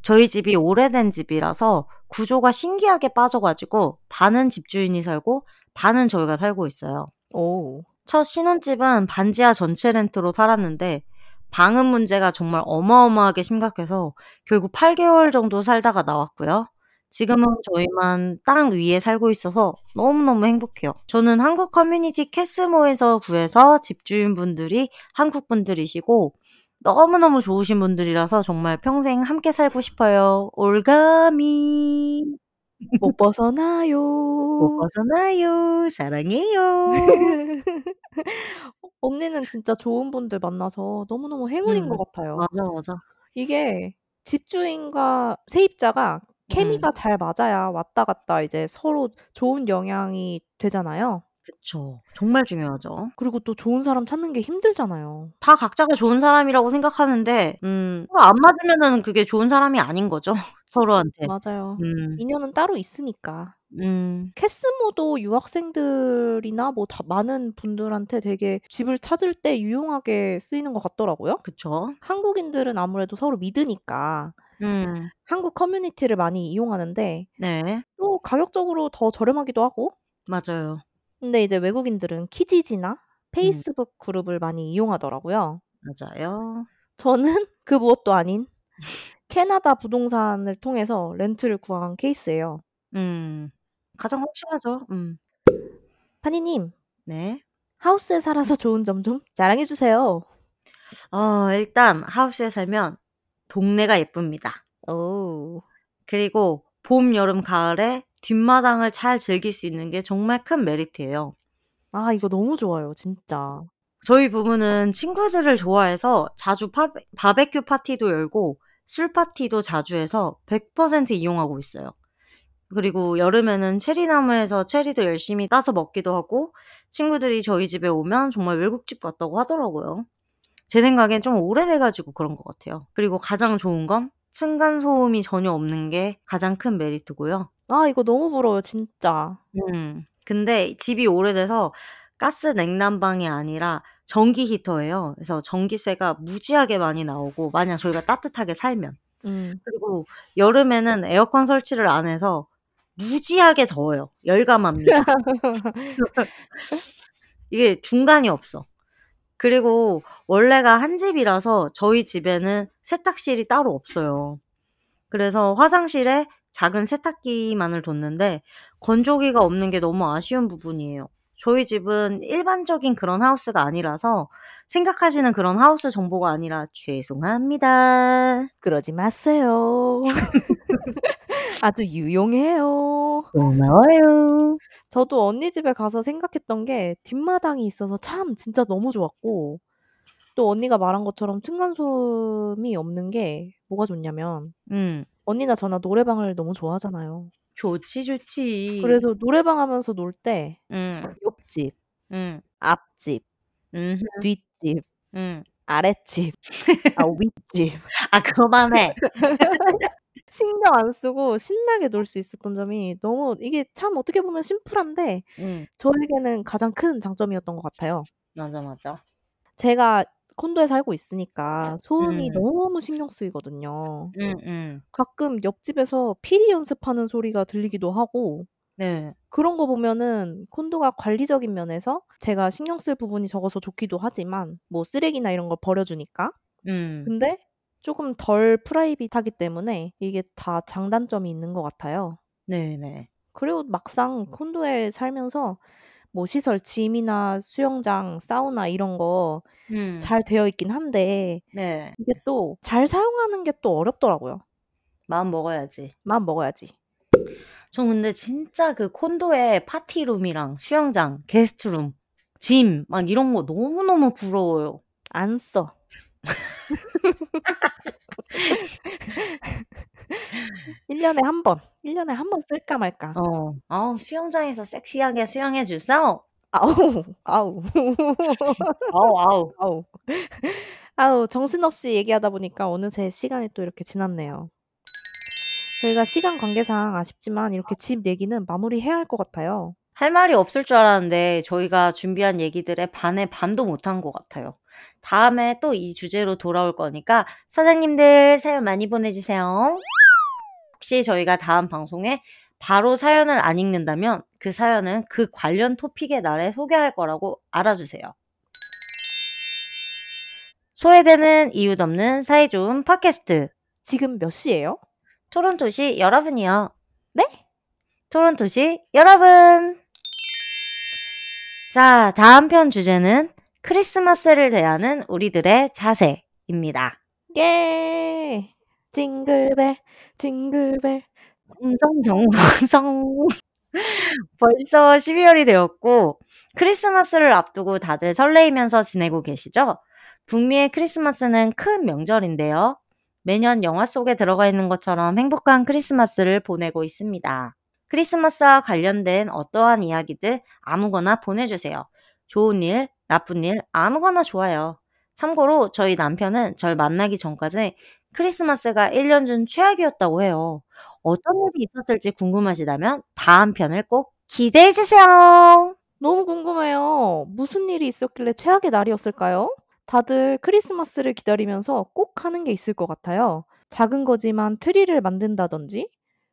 저희 집이 오래된 집이라서 구조가 신기하게 빠져 가지고 반은 집주인이 살고 반은 저희가 살고 있어요. 오. 첫 신혼집은 반지하 전체 렌트로 살았는데 방음 문제가 정말 어마어마하게 심각해서 결국 8개월 정도 살다가 나왔고요. 지금은 저희만 땅 위에 살고 있어서 너무너무 행복해요. 저는 한국 커뮤니티 캐스모에서 구해서 집주인분들이 한국 분들이시고 너무너무 좋으신 분들이라서 정말 평생 함께 살고 싶어요. 올가미. 못 벗어나요. 못 벗어나요. 사랑해요. 언니는 진짜 좋은 분들 만나서 너무너무 행운인 음. 것 같아요. 맞아, 맞아. 이게 집주인과 세입자가 케미가 음. 잘 맞아야 왔다 갔다 이제 서로 좋은 영향이 되잖아요. 그쵸. 정말 중요하죠. 그리고 또 좋은 사람 찾는 게 힘들잖아요. 다 각자가 좋은 사람이라고 생각하는데 음 서로 안 맞으면은 그게 좋은 사람이 아닌 거죠, 서로한테. 맞아요. 음. 인연은 따로 있으니까. 음. 캐스모도 유학생들이나 뭐 다 많은 분들한테 되게 집을 찾을 때 유용하게 쓰이는 것 같더라고요. 그쵸. 한국인들은 아무래도 서로 믿으니까 음. 한국 커뮤니티를 많이 이용하는데 네. 또 가격적으로 더 저렴하기도 하고 맞아요. 근데 이제 외국인들은 키지지나 음. 페이스북 그룹을 많이 이용하더라고요. 맞아요. 저는 그 무엇도 아닌 캐나다 부동산을 통해서 렌트를 구한 케이스예요. 음. 가장 확실하죠. 음. 파니님. 네. 하우스에 살아서 좋은 점 좀 자랑해 주세요. 어 일단 하우스에 살면 동네가 예쁩니다. 오. 그리고 봄, 여름, 가을에 뒷마당을 잘 즐길 수 있는 게 정말 큰 메리트예요. 아 이거 너무 좋아요 진짜. 저희 부부는 친구들을 좋아해서 자주 파베 바베큐 파티도 열고 술 파티도 자주 해서 100% 이용하고 있어요. 그리고 여름에는 체리나무에서 체리도 열심히 따서 먹기도 하고 친구들이 저희 집에 오면 정말 외국집 같다고 하더라고요. 제 생각엔 좀 오래돼 가지고 그런 것 같아요. 그리고 가장 좋은 건 층간 소음이 전혀 없는 게 가장 큰 메리트고요. 아 이거 너무 부러워요 진짜. 음. 근데 집이 오래돼서 가스 냉난방이 아니라 전기 히터예요. 그래서 전기세가 무지하게 많이 나오고 만약 저희가 따뜻하게 살면. 음. 그리고 여름에는 에어컨 설치를 안 해서 무지하게 더워요. 열감합니다. 이게 중간이 없어. 그리고 원래가 한 집이라서 저희 집에는 세탁실이 따로 없어요. 그래서 화장실에 작은 세탁기만을 뒀는데 건조기가 없는 게 너무 아쉬운 부분이에요. 저희 집은 일반적인 그런 하우스가 아니라서 생각하시는 그런 하우스 정보가 아니라 죄송합니다. 그러지 마세요. 아주 유용해요. 고마워요. 저도 언니 집에 가서 생각했던 게 뒷마당이 있어서 참 진짜 너무 좋았고 또 언니가 말한 것처럼 층간 소음이 없는 게 뭐가 좋냐면 음. 언니나 저나 노래방을 너무 좋아하잖아요. 좋지, 좋지. 그래서 노래방 하면서 놀때 음. 옆집, 음. 앞집, 음흠. 뒷집, 음. 아랫집, 아 윗집. 아 그만해. 신경 안 쓰고 신나게 놀 수 있었던 점이 너무 이게 참 어떻게 보면 심플한데 음. 저에게는 가장 큰 장점이었던 것 같아요. 맞아, 맞아. 제가 콘도에 살고 있으니까 소음이 음. 너무 신경 쓰이거든요. 음음. 가끔 옆집에서 피리 연습하는 소리가 들리기도 하고 네. 그런 거 보면은 콘도가 관리적인 면에서 제가 신경 쓸 부분이 적어서 좋기도 하지만 뭐 쓰레기나 이런 걸 버려 주니까. 음. 근데 쪼금 덜 프라이빗하기 때문에 이게 다 장단점이 있는 것 같아요. 네네. 그리고 막상 콘도에 살면서 뭐 시설 짐이나 수영장, 사우나 이런 거 음. 잘 되어 있긴 한데 네. 이게 또 잘 사용하는 게 또 어렵더라고요. 마음 먹어야지. 마음 먹어야지. 전 근데 진짜 그 콘도에 파티룸이랑 수영장, 게스트룸, 짐 막 이런 거 너무너무 부러워요. 안 써. 1 년에 1 번, 1 년에 1번 쓸까 말까. 어. 아우 수영장에서 섹시하게 수영해 주소. 아우, 아우. 아우, 아우. 아우. 아우 정신없이 얘기하다 보니까 어느새 시간이 또 이렇게 지났네요. 저희가 시간 관계상 아쉽지만 이렇게 집 얘기는 마무리해야 할 것 같아요. 할 말이 없을 줄 알았는데 저희가 준비한 얘기들의 반의 반도 못한 것 같아요. 다음에 또 이 주제로 돌아올 거니까 사장님들 사연 많이 보내주세요. 혹시 저희가 다음 방송에 바로 사연을 안 읽는다면 그 사연은 그 관련 토픽의 날에 소개할 거라고 알아주세요. 소외되는 이유도 없는 사이 좋은 팟캐스트. 지금 몇 시예요? 토론토시 여러분이요. 네? 토론토시 여러분. 자, 다음 편 주제는 크리스마스를 대하는 우리들의 자세입니다. 예. 징글벨, 징글벨. 정성정성. 벌써 12월이 되었고 크리스마스를 앞두고 다들 설레이면서 지내고 계시죠? 북미의 크리스마스는 큰 명절인데요. 매년 영화 속에 들어가 있는 것처럼 행복한 크리스마스를 보내고 있습니다. 크리스마스와 관련된 어떠한 이야기들 아무거나 보내주세요. 좋은 일, 나쁜 일, 아무거나 좋아요. 참고로 저희 남편은 절 만나기 전까지 크리스마스가 1년 중 최악이었다고 해요. 어떤 일이 있었을지 궁금하시다면 다음 편을 꼭 기대해 주세요. 너무 궁금해요. 무슨 일이 있었길래 최악의 날이었을까요? 다들 크리스마스를 기다리면서 꼭 하는 게 있을 것 같아요. 작은 거지만 트리를 만든다든지,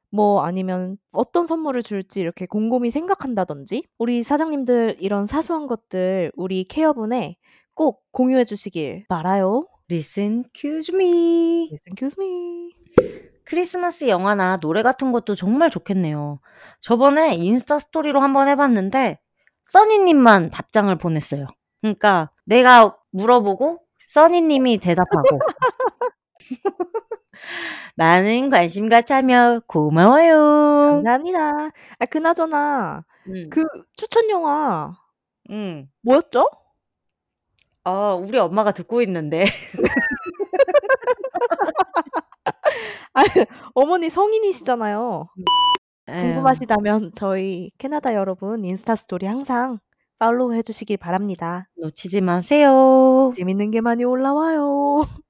뭐 아니면 어떤 선물을 줄지 이렇게 곰곰이 생각한다든지, 우리 사장님들 이런 사소한 것들 우리 캐여분에 꼭 공유해 주시길 바라요. Listen, excuse me. Listen, excuse me. 크리스마스 영화나 노래 같은 것도 정말 좋겠네요. 저번에 인스타 스토리로 한번 해봤는데 써니님만 답장을 보냈어요. 그러니까 내가 물어보고 써니님이 대답하고 많은 관심과 참여 고마워요. 감사합니다. 아 그나저나 음. 그 추천 영화 음. 뭐였죠? 어, 우리 엄마가 듣고 있는데. 아니 어머니 성인이시잖아요. 에휴. 궁금하시다면 저희 캐나다 여러분 인스타 스토리 항상 팔로우 해 주시길 바랍니다. 놓치지 마세요. 재밌는 게 많이 올라와요.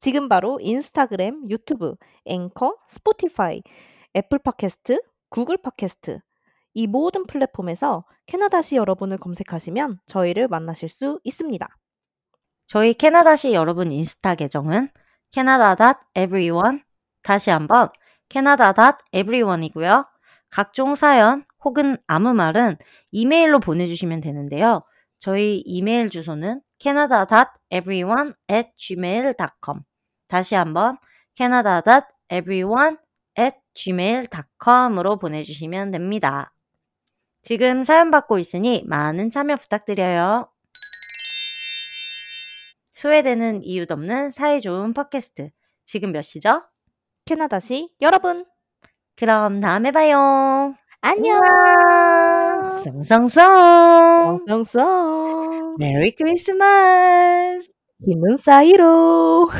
지금 바로 인스타그램, 유튜브, 앵커, 스포티파이, 애플 팟캐스트, 구글 팟캐스트 이 모든 플랫폼에서 캐나다시 여러분을 검색하시면 저희를 만나실 수 있습니다. 저희 캐나다시 여러분 인스타 계정은 canada.everyone 다시 한번 canada.everyone이고요. 각종 사연 혹은 아무 말은 이메일로 보내주시면 되는데요. 저희 이메일 주소는 canada.everyone@gmail.com 다시 한번 canada.everyone@gmail.com으로 보내주시면 됩니다. 지금 사연 받고 있으니 많은 참여 부탁드려요. 소외되는 이유도 없는 사이 좋은 팟캐스트. 지금 몇 시죠? 캐나다시 여러분 그럼 다음에 봐요. 안녕. 썽썽썽. 썽썽. 메리 크리스마스. 힘은 사이로.